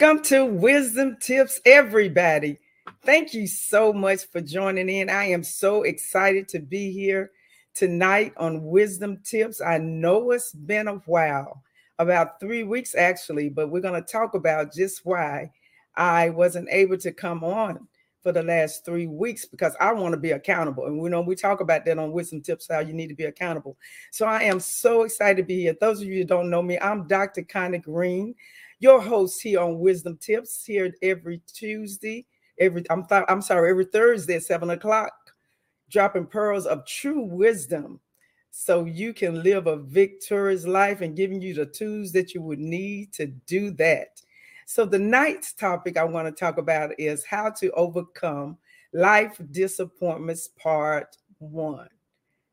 Welcome to Wisdom Tips, everybody. Thank you so much for joining in. I am so excited to be here tonight on Wisdom Tips. I know it's been a while, about three weeks actually, but we're going to talk about just why I wasn't able to come on for the last three weeks because I want to be accountable. And we know we talk about that on Wisdom Tips, how you need to be accountable. So I am so excited to be here. Those of you who don't know me, I'm Dr. Connie Green your host here on Wisdom Tips here every Tuesday, every I'm th- I'm sorry, every Thursday at seven o'clock, dropping pearls of true wisdom, so you can live a victorious life and giving you the tools that you would need to do that. So the night's topic I want to talk about is how to overcome life disappointments, part one.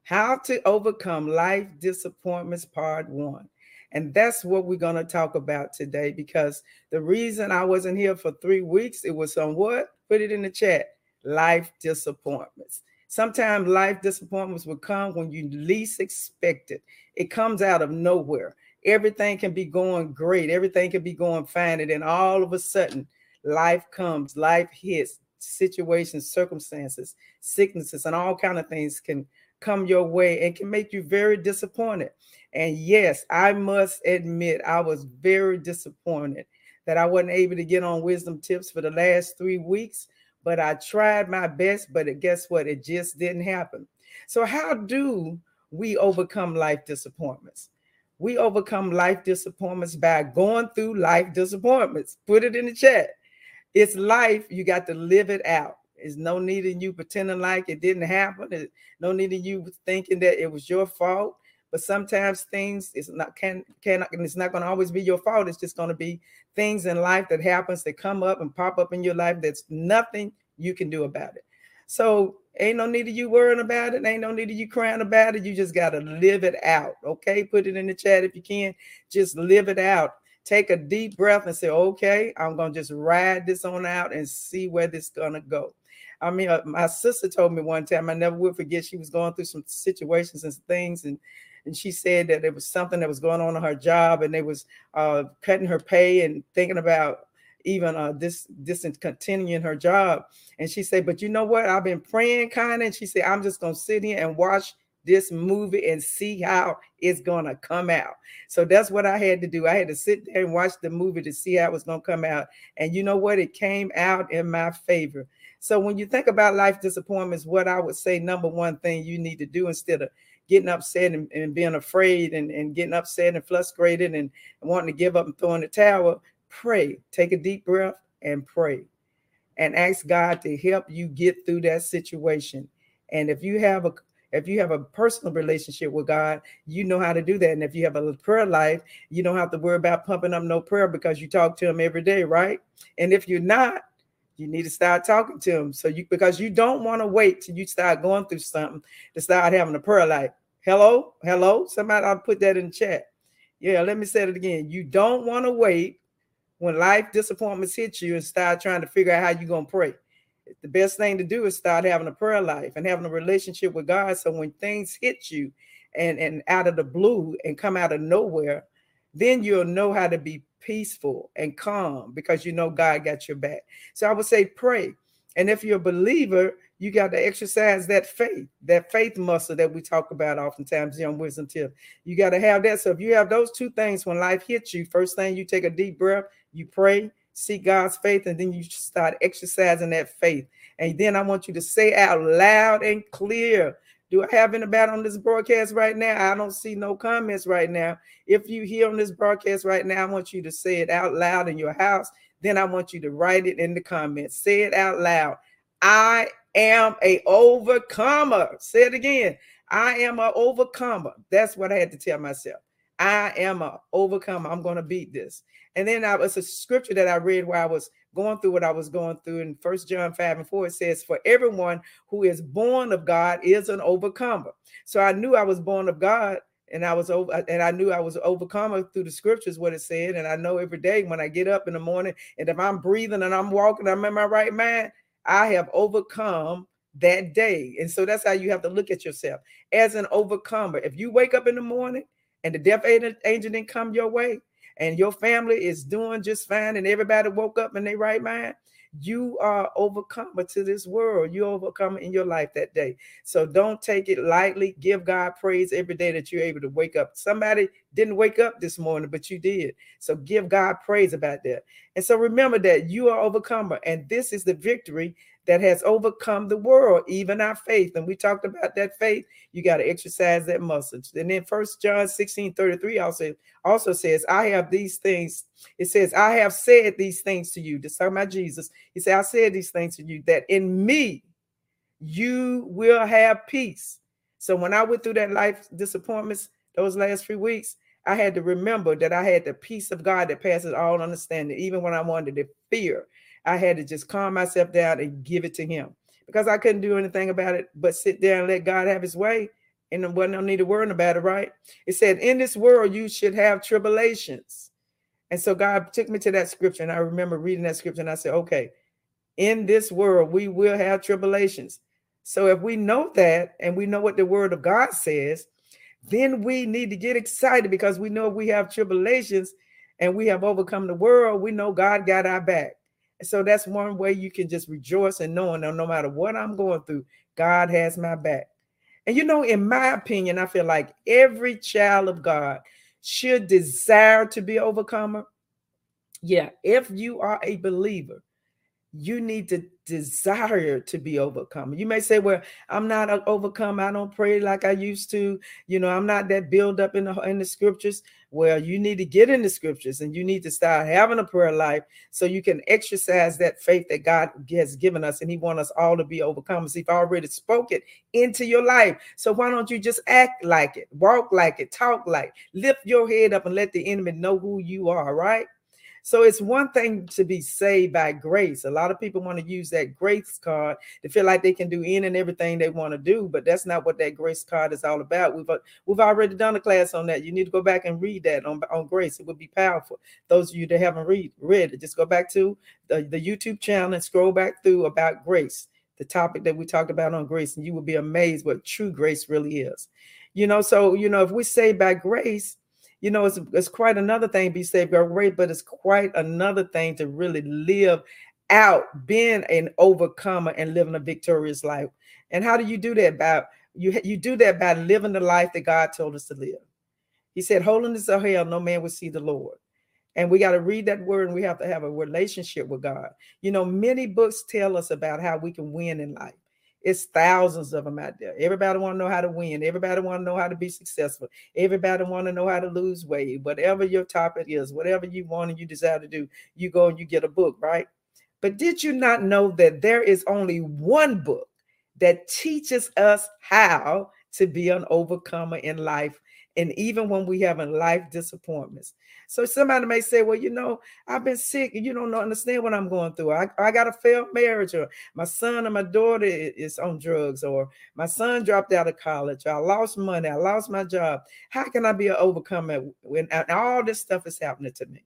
How to overcome life disappointments, part one. And that's what we're going to talk about today because the reason I wasn't here for three weeks, it was on what? Put it in the chat life disappointments. Sometimes life disappointments will come when you least expect it. It comes out of nowhere. Everything can be going great, everything can be going fine. And then all of a sudden, life comes, life hits, situations, circumstances, sicknesses, and all kind of things can come your way and can make you very disappointed. And yes, I must admit, I was very disappointed that I wasn't able to get on wisdom tips for the last three weeks, but I tried my best. But it, guess what? It just didn't happen. So, how do we overcome life disappointments? We overcome life disappointments by going through life disappointments. Put it in the chat. It's life, you got to live it out. There's no need in you pretending like it didn't happen. There's no need in you thinking that it was your fault. But sometimes things is not can cannot and it's not going to always be your fault. It's just going to be things in life that happens that come up and pop up in your life that's nothing you can do about it. So ain't no need of you worrying about it. Ain't no need of you crying about it. You just got to live it out. Okay. Put it in the chat if you can. Just live it out. Take a deep breath and say, okay, I'm going to just ride this on out and see where this going to go. I mean, uh, my sister told me one time, I never will forget, she was going through some situations and things, and and she said that there was something that was going on in her job and they was uh, cutting her pay and thinking about even uh, this this continuing her job. And she said but you know what? I've been praying kind of and she said i'm just going to sit here and watch this movie and see how it's going to come out. So that's what i had to do. I had to sit there and watch the movie to see how it was going to come out. And you know what? It came out in my favor so when you think about life disappointments what i would say number one thing you need to do instead of getting upset and, and being afraid and, and getting upset and frustrated and, and wanting to give up and throwing the towel, pray. Take a deep breath and pray. And ask God to help you get through that situation. And if you have a if you have a personal relationship with God, you know how to do that. And if you have a prayer life, you don't have to worry about pumping up no prayer because you talk to him every day, right? And if you're not, you need to start talking to him. So you because you don't want to wait till you start going through something to start having a prayer life. Hello, hello. Somebody I'll put that in chat. Yeah, let me say it again. You don't want to wait when life disappointments hit you and start trying to figure out how you're gonna pray. The best thing to do is start having a prayer life and having a relationship with God. So when things hit you and, and out of the blue and come out of nowhere, then you'll know how to be peaceful and calm because you know God got your back. So I would say pray. And if you're a believer, you got to exercise that faith, that faith muscle that we talk about oftentimes young Wisdom Tip. You got to have that. So if you have those two things when life hits you, first thing you take a deep breath, you pray, seek God's faith, and then you start exercising that faith. And then I want you to say out loud and clear do I have anybody on this broadcast right now? I don't see no comments right now. If you hear on this broadcast right now, I want you to say it out loud in your house. Then I want you to write it in the comments. Say it out loud. I am a overcomer. Say it again. I am an overcomer. That's what I had to tell myself. I am a overcomer. I'm going to beat this. And then I was a scripture that I read where I was going through what I was going through in First John 5 and 4. It says, For everyone who is born of God is an overcomer. So I knew I was born of God and I was over and I knew I was overcomer through the scriptures, what it said. And I know every day when I get up in the morning and if I'm breathing and I'm walking, I'm in my right mind, I have overcome that day. And so that's how you have to look at yourself as an overcomer. If you wake up in the morning and the death angel didn't come your way, and your family is doing just fine and everybody woke up in their right mind, you are overcomer to this world. You overcome in your life that day. So don't take it lightly. Give God praise every day that you're able to wake up. Somebody didn't wake up this morning, but you did. So give God praise about that. And so remember that you are overcomer, and this is the victory that has overcome the world, even our faith. And we talked about that faith. You got to exercise that muscle. And then First John 16 33 also, also says, I have these things. It says, I have said these things to you. This talking about Jesus. He said, I said these things to you that in me you will have peace. So when I went through that life disappointments those last three weeks, I had to remember that I had the peace of God that passes all understanding, even when I wanted to fear I had to just calm myself down and give it to him because I couldn't do anything about it but sit there and let God have his way. And there wasn't no need to worry about it, right? It said, In this world, you should have tribulations. And so God took me to that scripture. And I remember reading that scripture and I said, Okay, in this world, we will have tribulations. So if we know that and we know what the word of God says, then we need to get excited because we know we have tribulations and we have overcome the world. We know God got our back. So that's one way you can just rejoice and knowing that no matter what I'm going through, God has my back. And you know, in my opinion, I feel like every child of God should desire to be overcomer. Yeah, if you are a believer, you need to desire to be overcome. You may say, "Well, I'm not overcome. I don't pray like I used to. You know, I'm not that build up in the in the scriptures." Well, you need to get in the scriptures and you need to start having a prayer life so you can exercise that faith that God has given us, and He wants us all to be overcomers. He's already spoke it into your life. So why don't you just act like it, walk like it, talk like, lift your head up, and let the enemy know who you are, right? So it's one thing to be saved by grace. A lot of people want to use that grace card to feel like they can do in and everything they want to do, but that's not what that grace card is all about. We've uh, we've already done a class on that. You need to go back and read that on, on grace. It would be powerful. Those of you that haven't read read it, just go back to the, the YouTube channel and scroll back through about grace, the topic that we talked about on grace, and you will be amazed what true grace really is. You know, so you know, if we say by grace, you know, it's, it's quite another thing be saved by grace, but it's quite another thing to really live out being an overcomer and living a victorious life. And how do you do that? By you you do that by living the life that God told us to live. He said, Holiness of hell, no man will see the Lord. And we got to read that word and we have to have a relationship with God. You know, many books tell us about how we can win in life. It's thousands of them out there. Everybody want to know how to win. Everybody want to know how to be successful. Everybody want to know how to lose weight. Whatever your topic is, whatever you want and you desire to do, you go and you get a book, right? But did you not know that there is only one book that teaches us how to be an overcomer in life and even when we have having life disappointments. So somebody may say, well, you know, I've been sick and you don't understand what I'm going through. I, I got a failed marriage or my son or my daughter is on drugs or my son dropped out of college. Or I lost money. I lost my job. How can I be an overcomer when all this stuff is happening to me?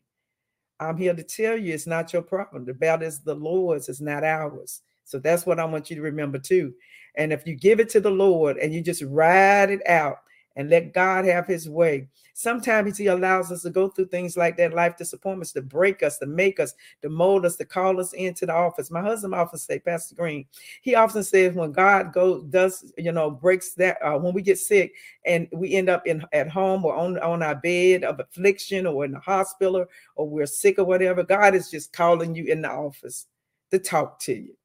I'm here to tell you it's not your problem. The battle is the Lord's, it's not ours. So that's what I want you to remember too. And if you give it to the Lord and you just ride it out, and let God have his way. Sometimes he allows us to go through things like that, life disappointments to break us, to make us, to mold us, to call us into the office. My husband often say, Pastor Green, he often says when God goes, does, you know, breaks that, uh, when we get sick and we end up in at home or on, on our bed of affliction or in the hospital or we're sick or whatever, God is just calling you in the office to talk to you.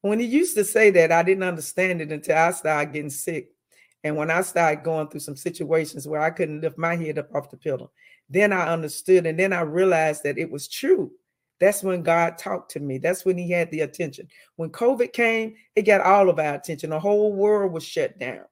When he used to say that, I didn't understand it until I started getting sick. And when I started going through some situations where I couldn't lift my head up off the pillow, then I understood and then I realized that it was true. That's when God talked to me. That's when He had the attention. When COVID came, it got all of our attention. The whole world was shut down.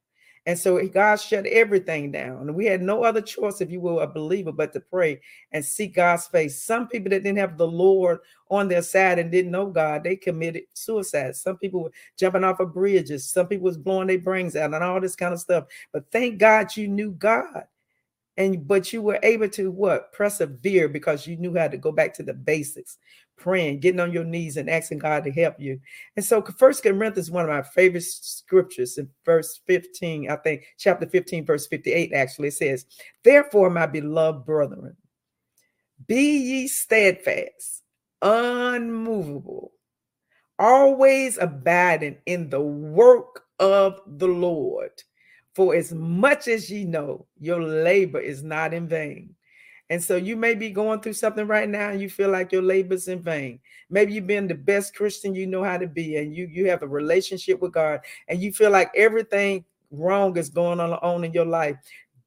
And so God shut everything down. And we had no other choice, if you will, a believer, but to pray and seek God's face. Some people that didn't have the Lord on their side and didn't know God, they committed suicide. Some people were jumping off of bridges. Some people was blowing their brains out and all this kind of stuff. But thank God you knew God and but you were able to what persevere because you knew how to go back to the basics praying getting on your knees and asking god to help you and so first corinthians is one of my favorite scriptures in verse 15 i think chapter 15 verse 58 actually says therefore my beloved brethren Be ye steadfast, unmovable, always abiding in the work of the Lord. For as much as ye know, your labor is not in vain. And so you may be going through something right now and you feel like your labor is in vain. Maybe you've been the best Christian you know how to be, and you you have a relationship with God, and you feel like everything wrong is going on in your life.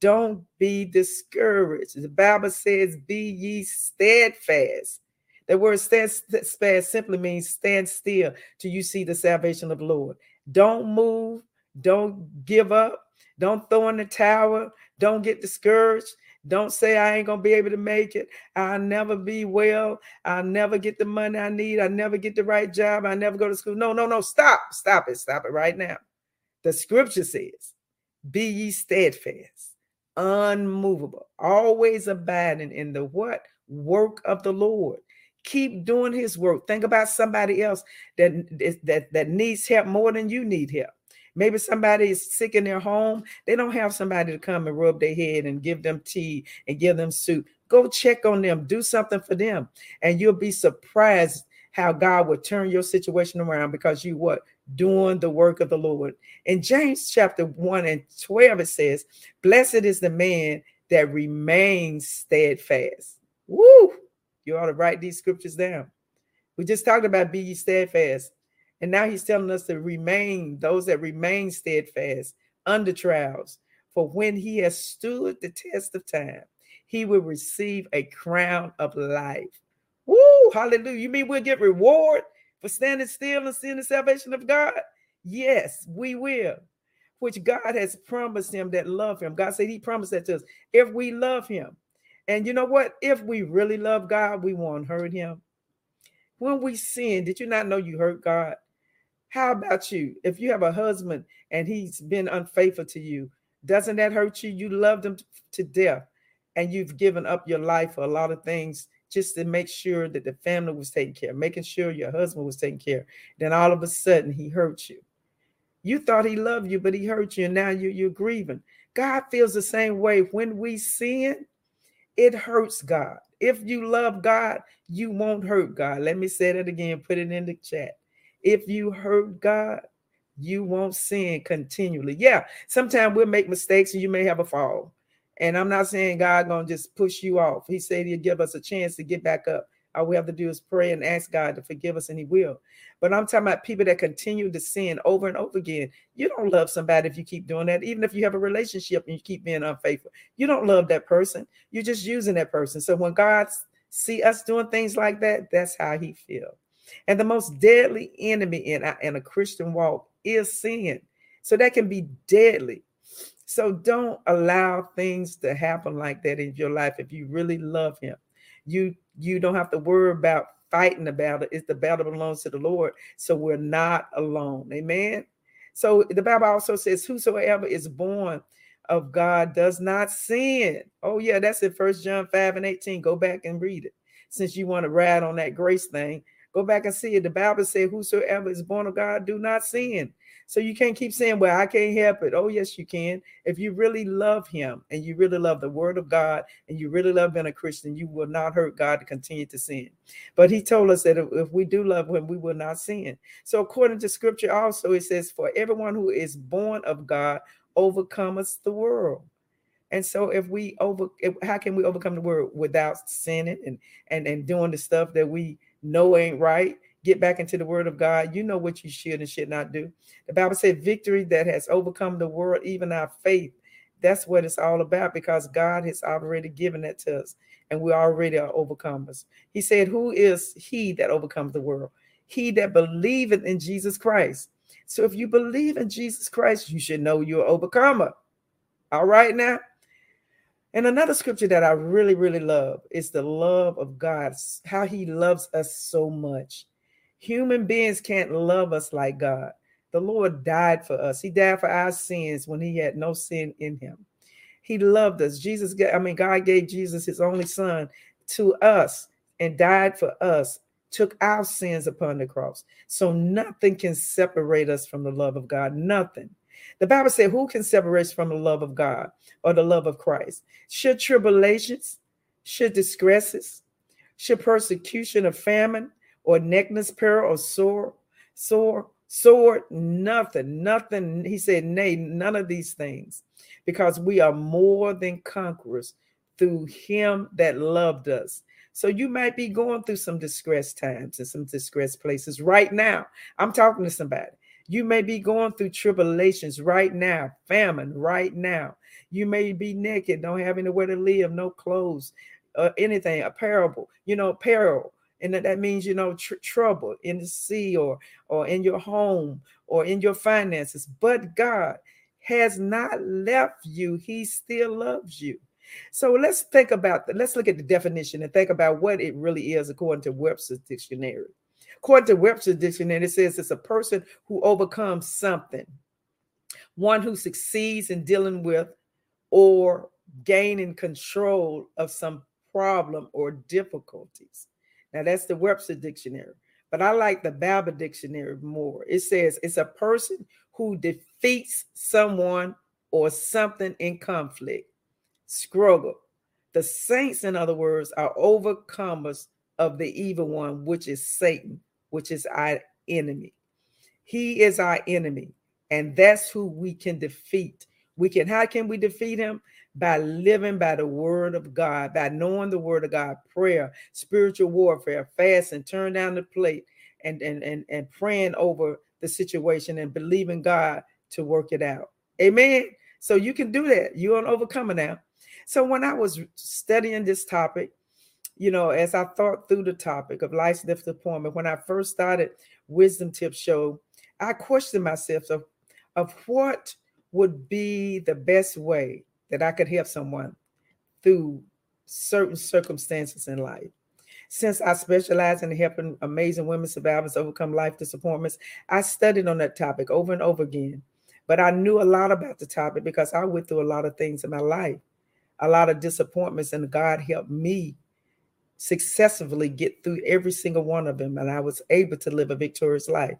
Don't be discouraged. The Bible says, Be ye steadfast. The word steadfast simply means stand still till you see the salvation of the Lord. Don't move. Don't give up. Don't throw in the towel. Don't get discouraged. Don't say I ain't gonna be able to make it. I'll never be well. I'll never get the money I need. I never get the right job. I never go to school. No, no, no. Stop. Stop it. Stop it right now. The scripture says, Be ye steadfast, unmovable, always abiding in the what? Work of the Lord. Keep doing his work. Think about somebody else that, that, that needs help more than you need help. Maybe somebody is sick in their home. They don't have somebody to come and rub their head and give them tea and give them soup. Go check on them, do something for them, and you'll be surprised how God will turn your situation around because you what doing the work of the Lord. In James chapter 1 and 12, it says, Blessed is the man that remains steadfast. Woo! You ought to write these scriptures down. We just talked about be steadfast. And now he's telling us to remain, those that remain steadfast under trials. For when he has stood the test of time, he will receive a crown of life. Woo! Hallelujah. You mean we'll get reward for standing still and seeing the salvation of God? Yes, we will. Which God has promised him that love him. God said he promised that to us if we love him. And you know what? If we really love God, we won't hurt him. When we sin, did you not know you hurt God? How about you? If you have a husband and he's been unfaithful to you, doesn't that hurt you? You loved him to death and you've given up your life for a lot of things just to make sure that the family was taken care of, making sure your husband was taken care of. Then all of a sudden he hurt you. You thought he loved you, but he hurt you, and now you, you're grieving. God feels the same way. When we sin, it hurts God. If you love God, you won't hurt God. Let me say that again, put it in the chat. If you hurt God, you won't sin continually. Yeah, sometimes we'll make mistakes and you may have a fall. And I'm not saying God gonna just push you off. He said he'll give us a chance to get back up. All we have to do is pray and ask God to forgive us, and He will. But I'm talking about people that continue to sin over and over again. You don't love somebody if you keep doing that, even if you have a relationship and you keep being unfaithful. You don't love that person. You're just using that person. So when God see us doing things like that, that's how He feels. And the most deadly enemy in in a Christian walk is sin. So that can be deadly. So don't allow things to happen like that in your life if you really love him. You you don't have to worry about fighting about it. It's the battle belongs to the Lord. So we're not alone. Amen. So the Bible also says, Whosoever is born of God does not sin. Oh, yeah, that's in First John 5 and 18. Go back and read it. Since you want to ride on that grace thing, Go back and see it. The Bible says, Whosoever is born of God, do not sin. So you can't keep saying, Well, I can't help it. Oh, yes, you can. If you really love Him and you really love the Word of God and you really love being a Christian, you will not hurt God to continue to sin. But He told us that if we do love Him, we will not sin. So, according to Scripture, also, it says, For everyone who is born of God overcometh the world. And so if we over if, how can we overcome the world without sinning and and and doing the stuff that we know ain't right. Get back into the word of God. You know what you should and should not do. The Bible said victory that has overcome the world, even our faith. That's what it's all about because God has already given that to us and we already are overcomers. He said, Who is he that overcomes the world? He that believeth in Jesus Christ. So if you believe in Jesus Christ, you should know you're overcomer. All right now. And another scripture that I really, really love is the love of God, how he loves us so much. Human beings can't love us like God. The Lord died for us. He died for our sins when he had no sin in him. He loved us. Jesus, I mean, God gave Jesus his only son to us and died for us, took our sins upon the cross. So nothing can separate us from the love of God. Nothing. The Bible said, Who can separate us from the love of God or the love of Christ? Should tribulations, should distresses, Should persecution or famine or nakedness, peril or sore, sore, sword? Nothing, nothing. He said, nay, none of these things, because we are more than conquerors through him that loved us. So you might be going through some distress times and some distress places right now. I'm talking to somebody. You may be going through tribulations right now, famine right now. You may be naked, don't have anywhere to live, no clothes, uh, anything, a parable, you know, peril. And that, that means, you know, tr- trouble in the sea or or in your home or in your finances. But God has not left you. He still loves you. So let's think about that. Let's look at the definition and think about what it really is according to Webster's dictionary. According to Webster's dictionary, it says it's a person who overcomes something, one who succeeds in dealing with or gaining control of some problem or difficulties. Now that's the Webster dictionary, but I like the Bible dictionary more. It says it's a person who defeats someone or something in conflict struggle. The saints, in other words, are overcomers of the evil one, which is Satan, which is our enemy. He is our enemy, and that's who we can defeat. We can, how can we defeat him? By living by the word of God, by knowing the word of God, prayer, spiritual warfare, fast, and turn down the plate and, and, and, and praying over the situation and believing God to work it out. Amen. So you can do that. You're an overcomer now. So when I was studying this topic, you know, as I thought through the topic of life's disappointment, when I first started Wisdom Tip Show, I questioned myself of, of what would be the best way that I could help someone through certain circumstances in life. Since I specialize in helping amazing women survivors overcome life disappointments, I studied on that topic over and over again. But I knew a lot about the topic because I went through a lot of things in my life a lot of disappointments, and God helped me successfully get through every single one of them. And I was able to live a victorious life.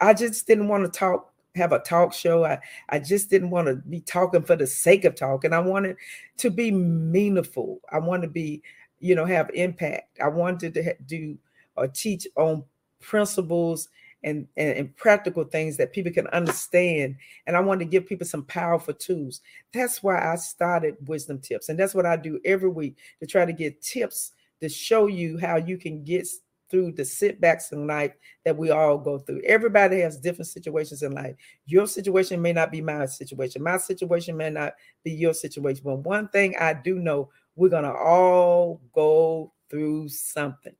I just didn't want to talk, have a talk show. I, I just didn't want to be talking for the sake of talking. I wanted to be meaningful. I wanted to be, you know, have impact. I wanted to do or teach on principles and, and, and practical things that people can understand. And I wanted to give people some powerful tools. That's why I started Wisdom Tips. And that's what I do every week to try to get tips to show you how you can get through the setbacks in life that we all go through. Everybody has different situations in life. Your situation may not be my situation. My situation may not be your situation. But one thing I do know, we're going to all go through something.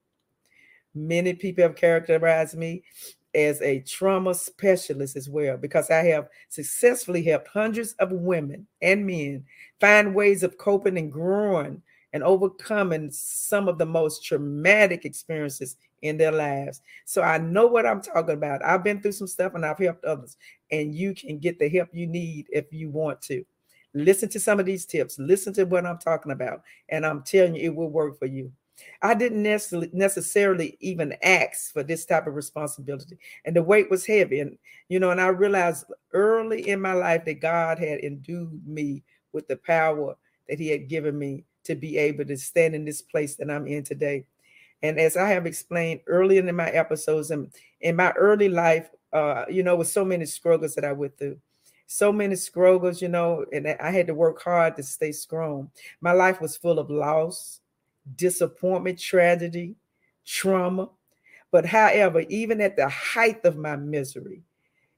Many people have characterized me as a trauma specialist as well because I have successfully helped hundreds of women and men find ways of coping and growing and overcoming some of the most traumatic experiences in their lives. So I know what I'm talking about. I've been through some stuff and I've helped others, and you can get the help you need if you want to. Listen to some of these tips, listen to what I'm talking about, and I'm telling you, it will work for you. I didn't necessarily even ask for this type of responsibility, and the weight was heavy. And you know, and I realized early in my life that God had endued me with the power that He had given me to be able to stand in this place that I'm in today. And as I have explained earlier in my episodes, and in my early life, uh, you know, with so many struggles that I went through, so many struggles, you know, and I had to work hard to stay strong. My life was full of loss, disappointment, tragedy, trauma. But however, even at the height of my misery,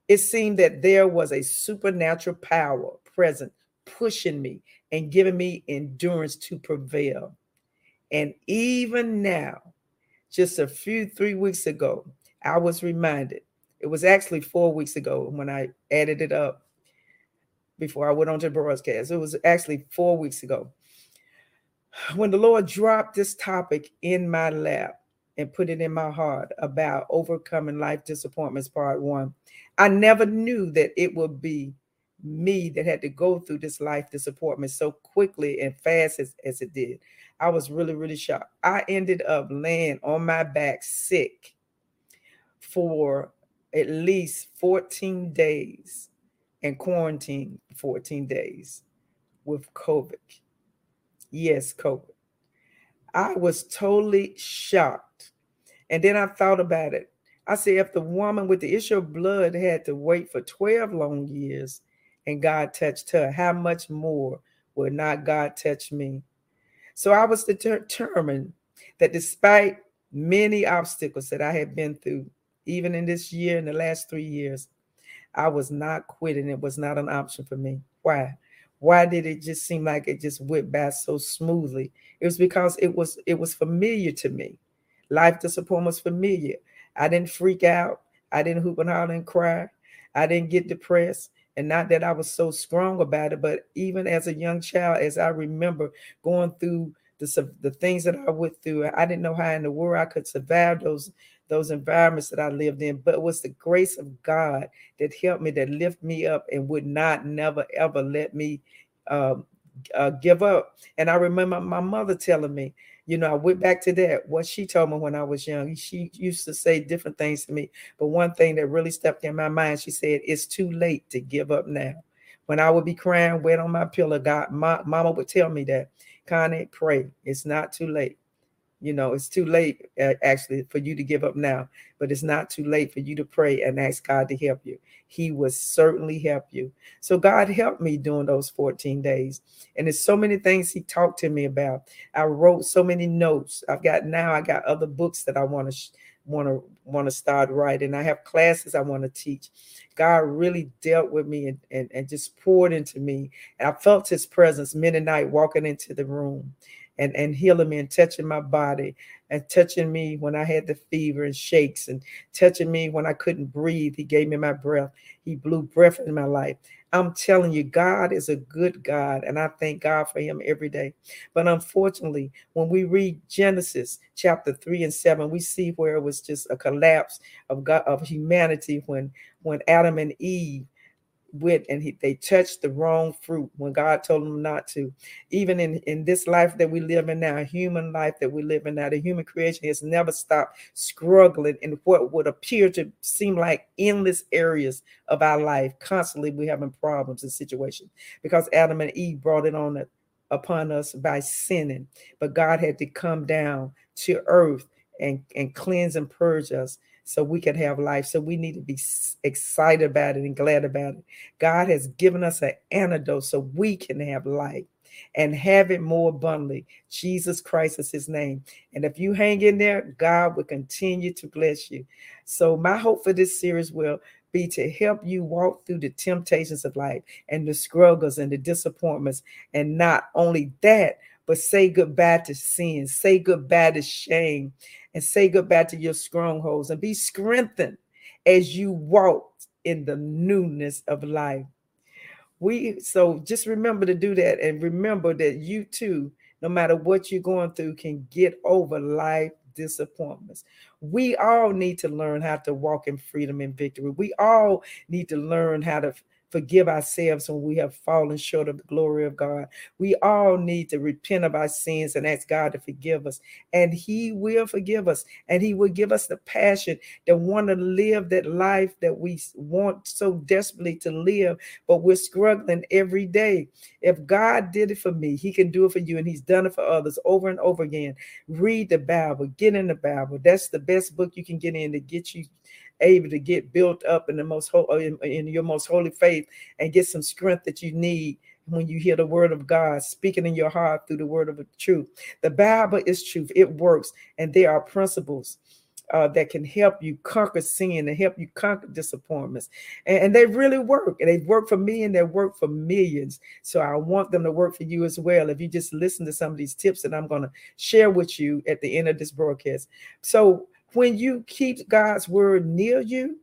it seemed that there was a supernatural power present, pushing me and giving me endurance to prevail. And even now, just a few, three weeks ago, I was reminded. It was actually four weeks ago when I added it up before I went on to broadcast. It was actually four weeks ago when the Lord dropped this topic in my lap and put it in my heart about overcoming life disappointments, part one, I never knew that it would be me that had to go through this life disappointment so quickly and fast as, as it did. I was really, really shocked. I ended up laying on my back sick for at least 14 days and quarantine 14 days with COVID. Yes, COVID. I was totally shocked. And then I thought about it. I said, if the woman with the issue of blood had to wait for 12 long years and God touched her, how much more will not God touch me? So I was determined that despite many obstacles that I had been through, even in this year, in the last three years, I was not quitting. It was not an option for me. Why? Why did it just seem like it just went by so smoothly? It was because it was it was familiar to me. Life disappointment was familiar. I didn't freak out. I didn't hoop and holler and cry. I didn't get depressed. And not that I was so strong about it, but even as a young child, as I remember going through the, the things that I went through, I didn't know how in the world I could survive those those environments that I lived in, but it was the grace of God that helped me, that lift me up, and would not never ever let me um, uh, give up. And I remember my mother telling me, you know, I went back to that. What she told me when I was young, she used to say different things to me, but one thing that really stuck in my mind, she said, "It's too late to give up now." When I would be crying wet on my pillow, God, my mama would tell me that, Connie, pray. It's not too late. You know, it's too late uh, actually for you to give up now, but it's not too late for you to pray and ask God to help you. He will certainly help you. So God helped me during those 14 days. And there's so many things he talked to me about. I wrote so many notes. I've got now I got other books that I want to want to want to start writing. I have classes I want to teach. God really dealt with me and, and, and just poured into me. And I felt his presence midnight walking into the room and, and healing me and touching my body and touching me when I had the fever and shakes and touching me when I couldn't breathe. He gave me my breath. He blew breath in my life. I'm telling you, God is a good God, and I thank God for him every day. But unfortunately, when we read Genesis chapter 3 and 7, we see where it was just a collapse of God of humanity when when Adam and Eve went and he, they touched the wrong fruit when God told them not to. Even in, in this life that we live in now, human life that we live in now, the human creation has never stopped struggling in what would appear to seem like endless areas of our life. Constantly, we're having problems and situations because Adam and Eve brought it on uh, upon us by sinning. But God had to come down to earth and, and cleanse and purge us so we can have life. So we need to be excited about it and glad about it. God has given us an antidote so we can have life and have it more abundantly. Jesus Christ is his name. And if you hang in there, God will continue to bless you. So my hope for this series will be to help you walk through the temptations of life and the struggles and the disappointments. And not only that, but say goodbye to sin, say goodbye to shame, and say goodbye to your strongholds and be strengthened as you walk in the newness of life. We so just remember to do that and remember that you too, no matter what you're going through, can get over life disappointments. We all need to learn how to walk in freedom and victory. We all need to learn how to forgive ourselves when we have fallen short of the glory of God. We all need to repent of our sins and ask God to forgive us. And He will forgive us. And He will give us the passion to want to live that life that we want so desperately to live, but we're struggling every day. If God did it for me, He can do it for you. And He's done it for others over and over again. Read the Bible, get in the Bible. That's the best book you can get in to get you able to get built up in the most uh, in, your most holy faith and get some strength that you need when you hear the word of God speaking in your heart through the word of the truth. The Bible is truth, it works, and there are principles. Uh, that can help you conquer sin and help you conquer disappointments. And, and, they really work. And they've worked for me and they work for millions. So I want them to work for you as well. If you just listen to some of these tips that I'm going to share with you at the end of this broadcast. So when you keep God's word near you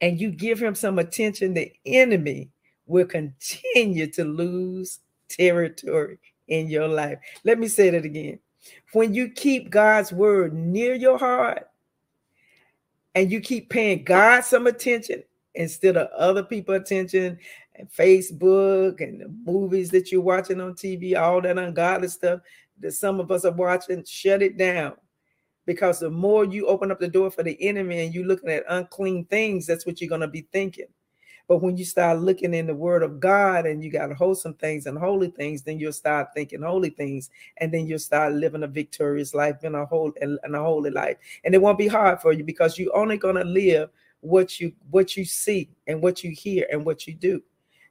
and you give him some attention, the enemy will continue to lose territory in your life. Let me say that again. When you keep God's word near your heart and you keep paying God some attention instead of other people attention and Facebook and the movies that you're watching on TV, all that ungodly stuff that some of us are watching, shut it down because the more you open up the door for the enemy and you're looking at unclean things, that's what you're going to be thinking. But when you start looking in the word of God and you got wholesome things and holy things, then you'll start thinking holy things. And then you'll start living a victorious life in a whole in a holy life. And it won't be hard for you because you're only gonna live what you what you see and what you hear and what you do.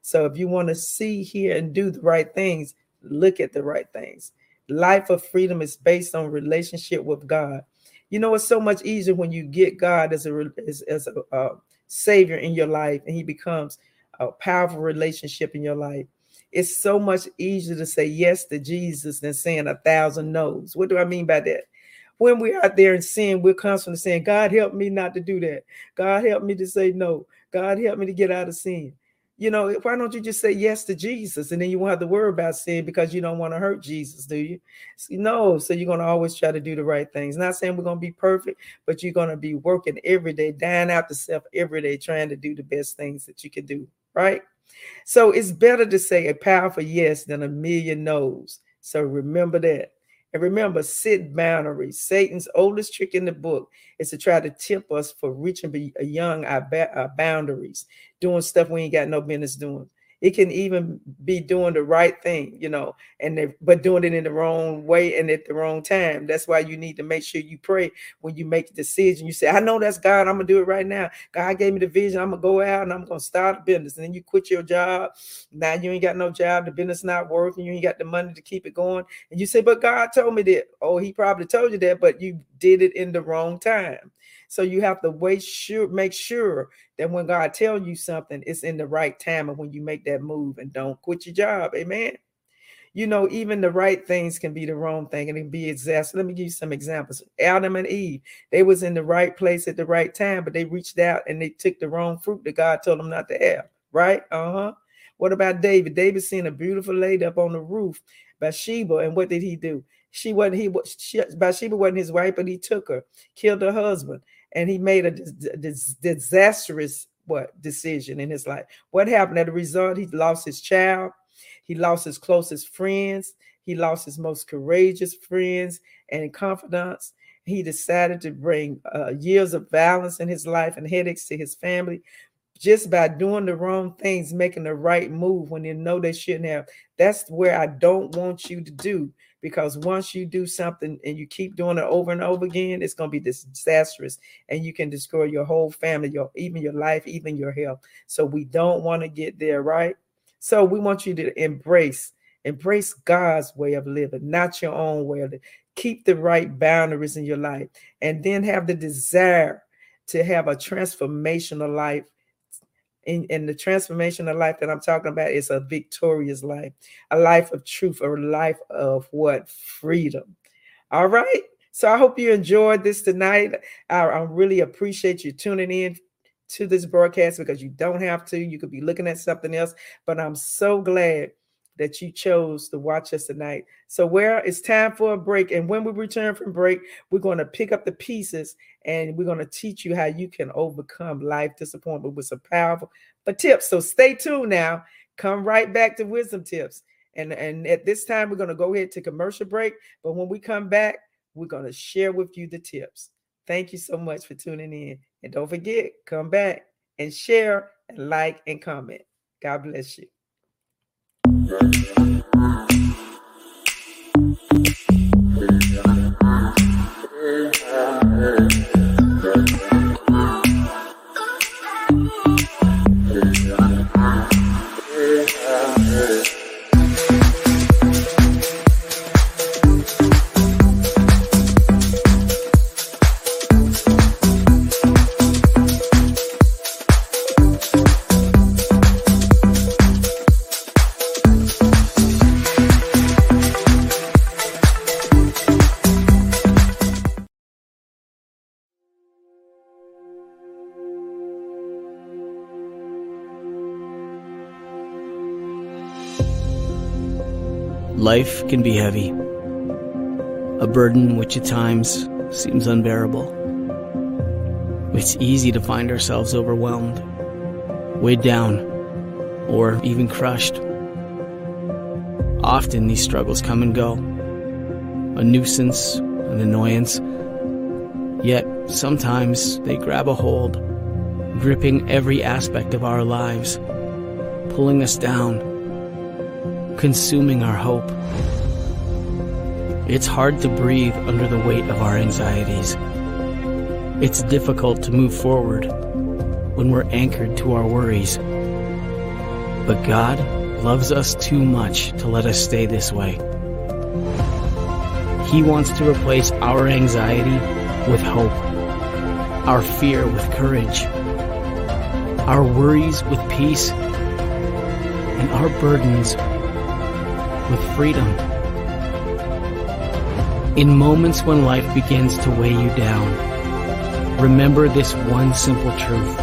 So if you want to see, hear, and do the right things, look at the right things. Life of freedom is based on relationship with God. You know, it's so much easier when you get God as a as, as a uh, savior in your life, and He becomes a powerful relationship in your life. It's so much easier to say yes to Jesus than saying a thousand no's. What do I mean by that? When we're out there in sin, we're constantly saying, God, help me not to do that. God, help me to say no. God, help me to get out of sin you know, why don't you just say yes to Jesus and then you won't have to worry about sin because you don't want to hurt Jesus, do you? No, so you're going to always try to do the right things. Not saying we're going to be perfect, but you're going to be working every day, dying out to self every day, trying to do the best things that you can do, right? So it's better to say a powerful yes than a million no's. So remember that. And remember, set boundaries. Satan's oldest trick in the book is to try to tip us for reaching beyond uh, our, ba- our boundaries, doing stuff we ain't got no business doing. It can even be doing the right thing, you know, and but doing it in the wrong way and at the wrong time. That's why you need to make sure you pray when you make the decision. You say, I know that's God. I'm gonna do it right now. God gave me the vision. I'm gonna go out and I'm gonna start a business. And then you quit your job. Now you ain't got no job. The business not working. You ain't got the money to keep it going. And you say, But God told me that. Oh, he probably told you that, but you did it in the wrong time. So you have to wait sure make sure that when God tells you something, it's in the right time and when you make that move and don't quit your job. Amen. You know, even the right things can be the wrong thing and it can be exhausted. Let me give you some examples. Adam and Eve, they was in the right place at the right time, but they reached out and they took the wrong fruit that God told them not to have. Right? Uh-huh. What about David? David seen a beautiful lady up on the roof, Bathsheba, and what did he do? She wasn't he was she, Bathsheba wasn't his wife, but he took her, killed her husband and he made a disastrous what decision in his life. What happened? As a result, he lost his child, he lost his closest friends, he lost his most courageous friends and confidants. He decided to bring uh, years of violence in his life and headaches to his family just by doing the wrong things, making the right move when you know they shouldn't have. That's where I don't want you to do because once you do something and you keep doing it over and over again, it's going to be disastrous and you can destroy your whole family, your even your life, even your health. So we don't want to get there, right? So we want you to embrace embrace God's way of living, not your own way of living. Keep the right boundaries in your life and then have the desire to have a transformational life in, in the transformation of life that I'm talking about is a victorious life, a life of truth, a life of what? Freedom. All right. So I hope you enjoyed this tonight. I, I really appreciate you tuning in to this broadcast because you don't have to. You could be looking at something else, but I'm so glad that you chose to watch us tonight. So, where it's time for a break. And when we return from break, we're going to pick up the pieces and we're going to teach you how you can overcome life disappointment with some powerful but tips. So, stay tuned now. Come right back to wisdom tips. And, and at this time, we're going to go ahead to commercial break. But when we come back, we're going to share with you the tips. Thank you so much for tuning in. And don't forget, come back and share and like and comment. God bless you. Yeah. Life can be heavy, a burden which at times seems unbearable. It's easy to find ourselves overwhelmed, weighed down, or even crushed. Often these struggles come and go, a nuisance, an annoyance, yet sometimes they grab a hold gripping every aspect of our lives, pulling us down, consuming our hope. It's hard to breathe under the weight of our anxieties. It's difficult to move forward when we're anchored to our worries. But God loves us too much to let us stay this way. He wants to replace our anxiety with hope, our fear with courage, our worries with peace, and our burdens with freedom. In moments when life begins to weigh you down, remember this one simple truth.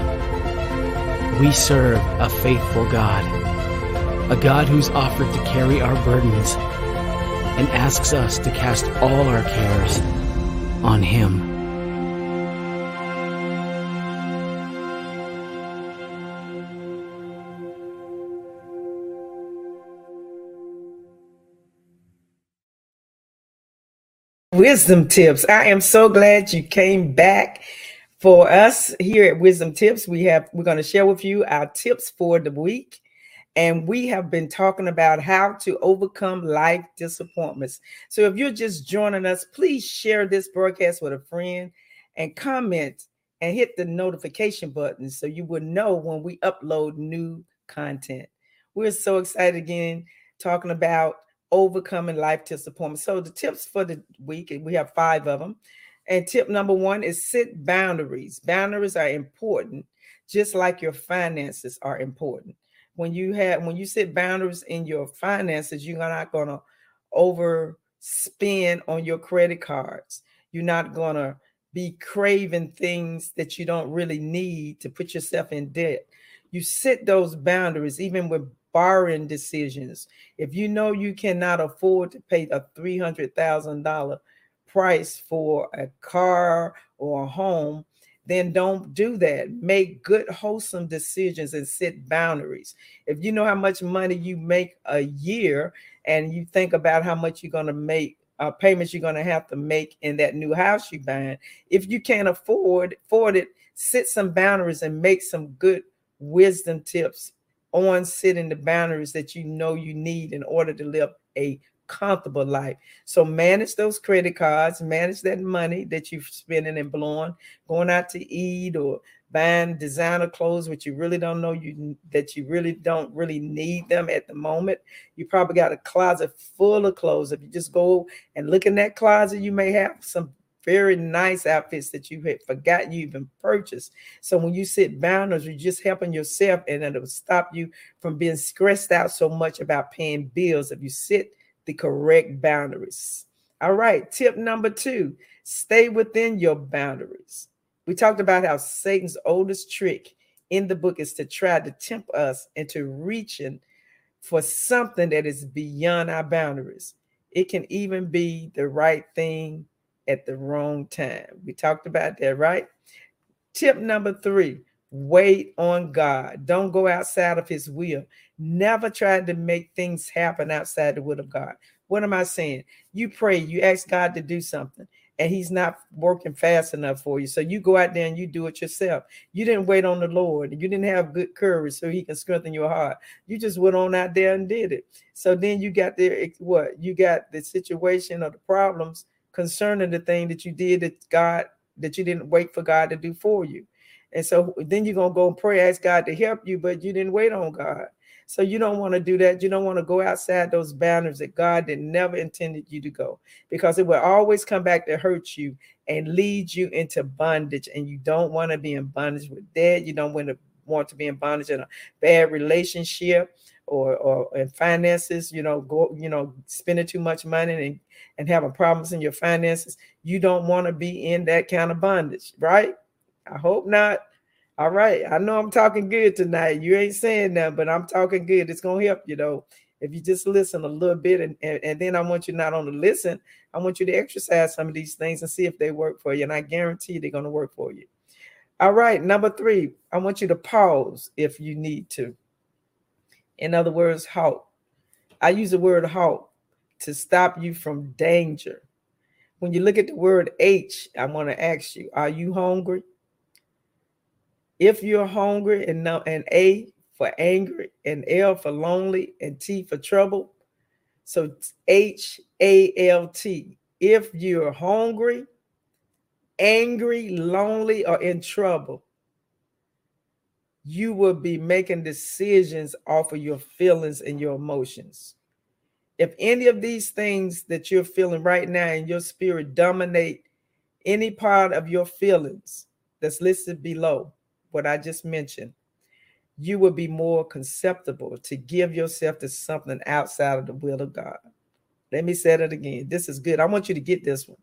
We serve a faithful God, a God who's offered to carry our burdens and asks us to cast all our cares on Him. Wisdom tips. I am so glad you came back for us here at Wisdom Tips. We have we're going to share with you our tips for the week and we have been talking about how to overcome life disappointments. So if you're just joining us, please share this broadcast with a friend and comment and hit the notification button so you will know when we upload new content. We're so excited again talking about overcoming life disappointment. So the tips for the week, we have five of them. And tip number one is set boundaries. Boundaries are important, just like your finances are important when you have when you set boundaries in your finances, you're not gonna overspend on your credit cards. You're not gonna be craving things that you don't really need to put yourself in debt. You set those boundaries even with borrowing decisions. If you know you cannot afford to pay a $300,000 price for a car or a home, then don't do that. Make good, wholesome decisions and set boundaries. If you know how much money you make a year and you think about how much you're going to make, uh, payments you're going to have to make in that new house you're buying, if you can't afford, afford it, set some boundaries and make some good wisdom tips on setting the boundaries that you know you need in order to live a comfortable life. So manage those credit cards, manage that money that you're spending and blowing, going out to eat or buying designer clothes, which you really don't know you that you really don't really need them at the moment. You probably got a closet full of clothes. If you just go and look in that closet, you may have some very nice outfits that you had forgotten you even purchased. So when you set boundaries, you're just helping yourself and it'll stop you from being stressed out so much about paying bills. If you set the correct boundaries. All right, tip number two stay within your boundaries. We talked about how Satan's oldest trick in the book is to try to tempt us into reaching for something that is beyond our boundaries. It can even be the right thing at the wrong time. We talked about that, right? Tip number three wait on God. Don't go outside of his will. Never try to make things happen outside the will of God. What am I saying? You pray, you ask God to do something, and He's not working fast enough for you. So you go out there and you do it yourself. You didn't wait on the Lord. You didn't have good courage so He can strengthen your heart. You just went on out there and did it. So then you got there, eh, what? You got the situation or the problems concerning the thing that you did that God, that you didn't wait for God to do for you. And so then you're to go and pray, ask God to help you, but you didn't wait on God. So you don't want to do that. You don't want to go outside those boundaries that God did never intended you to go because it will always come back to hurt you and lead you into bondage. And you don't want to be in bondage with debt. You don't want to want to be in bondage in a bad relationship or or in finances, you know, go, you know, spending too much money and, and having problems in your finances. You don't want to be in that kind of bondage, right? I hope not. All right. I know I'm talking good tonight. You ain't saying that, but I'm talking good. It's gonna help you though. If you just listen a little bit and, and, and then I want you not only listen, I want you to exercise some of these things and see if they work for you. And I guarantee they're gonna work for you. All right, number three, I want you to pause if you need to. In other words, halt. I use the word halt to stop you from danger. When you look at the word H, I want to ask you, are you hungry? If you're hungry, and no, and A for angry, and L for lonely, and T for trouble. So H A L T. If you're hungry, angry, lonely, or in trouble, you will be making decisions off of your feelings and your emotions. If any of these things that you're feeling right now in your spirit dominate any part of your feelings that's listed below, what I just mentioned, you will be more conceptible to give yourself to something outside of the will of God. Let me say that again. This is good. I want you to get this one.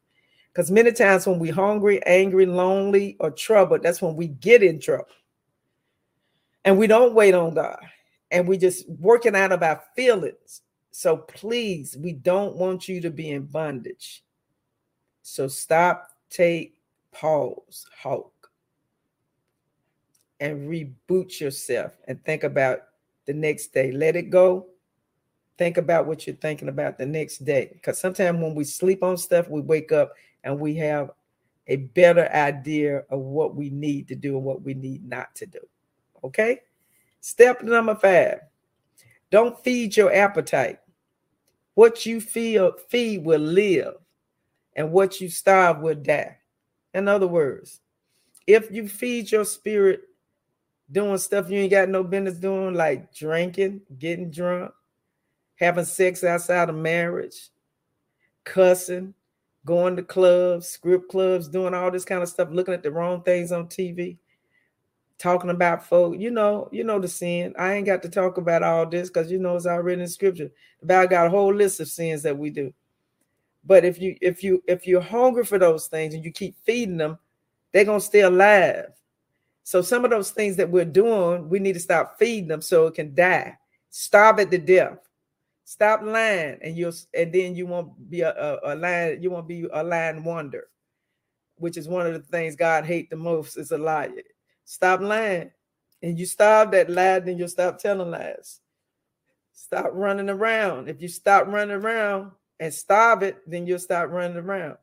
Because many times when we're hungry, angry, lonely, or troubled, that's when we get in trouble. And we don't wait on God. And we just working out of our feelings. So please, we don't want you to be in bondage. So stop, take, pause, halt, and reboot yourself and think about the next day. Let it go think about what you're thinking about the next day. Because sometimes when we sleep on stuff, we wake up and we have a better idea of what we need to do and what we need not to do. Okay. Step number five don't feed your appetite. What you feel feed will live, and what you starve will die. In other words, if you feed your spirit doing stuff you ain't got no business doing, like drinking, getting drunk, having sex outside of marriage, cussing, going to clubs, script clubs, doing all this kind of stuff, looking at the wrong things on TV, talking about folk. You know, you know the sin. I ain't got to talk about all this because you know it's already in scripture. The Bible got a whole list of sins that we do. But if you if you if you're hungry for those things and you keep feeding them, they're gonna stay alive. So some of those things that we're doing, we need to stop feeding them so it can die, starve it to death. Stop lying, and you'll and then you won't be a, a, a line. You won't be a lying wonder, which is one of the things God hate the most is a liar. Stop lying, and you stop that lie, then you'll stop telling lies. Stop running around. If you stop running around and stop it, then you'll stop running around.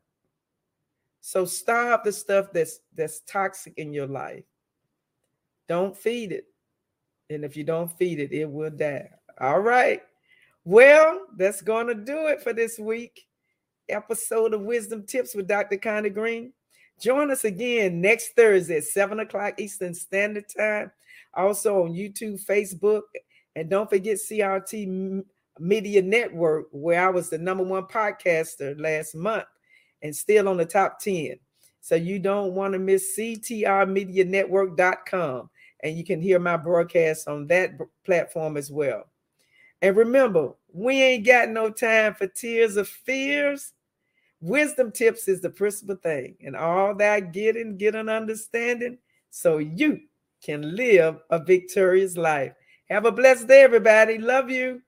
So stop the stuff that's that's toxic in your life. Don't feed it. And if you don't feed it, it will die. All right. Well, that's going to do it for this week episode of Wisdom Tips with Dr. Connie Green. Join us again next Thursday at 7 o'clock Eastern Standard Time. Also on YouTube, Facebook, and don't forget CRT Media Network, where I was the number one podcaster last month and still on the top 10. So you don't want to miss CTRMedianetwork.com. And you can hear my broadcast on that platform as well. And remember, we ain't got no time for tears of fears. Wisdom tips is the principal thing, and all that getting, get an understanding so you can live a victorious life. Have a blessed day, everybody. Love you.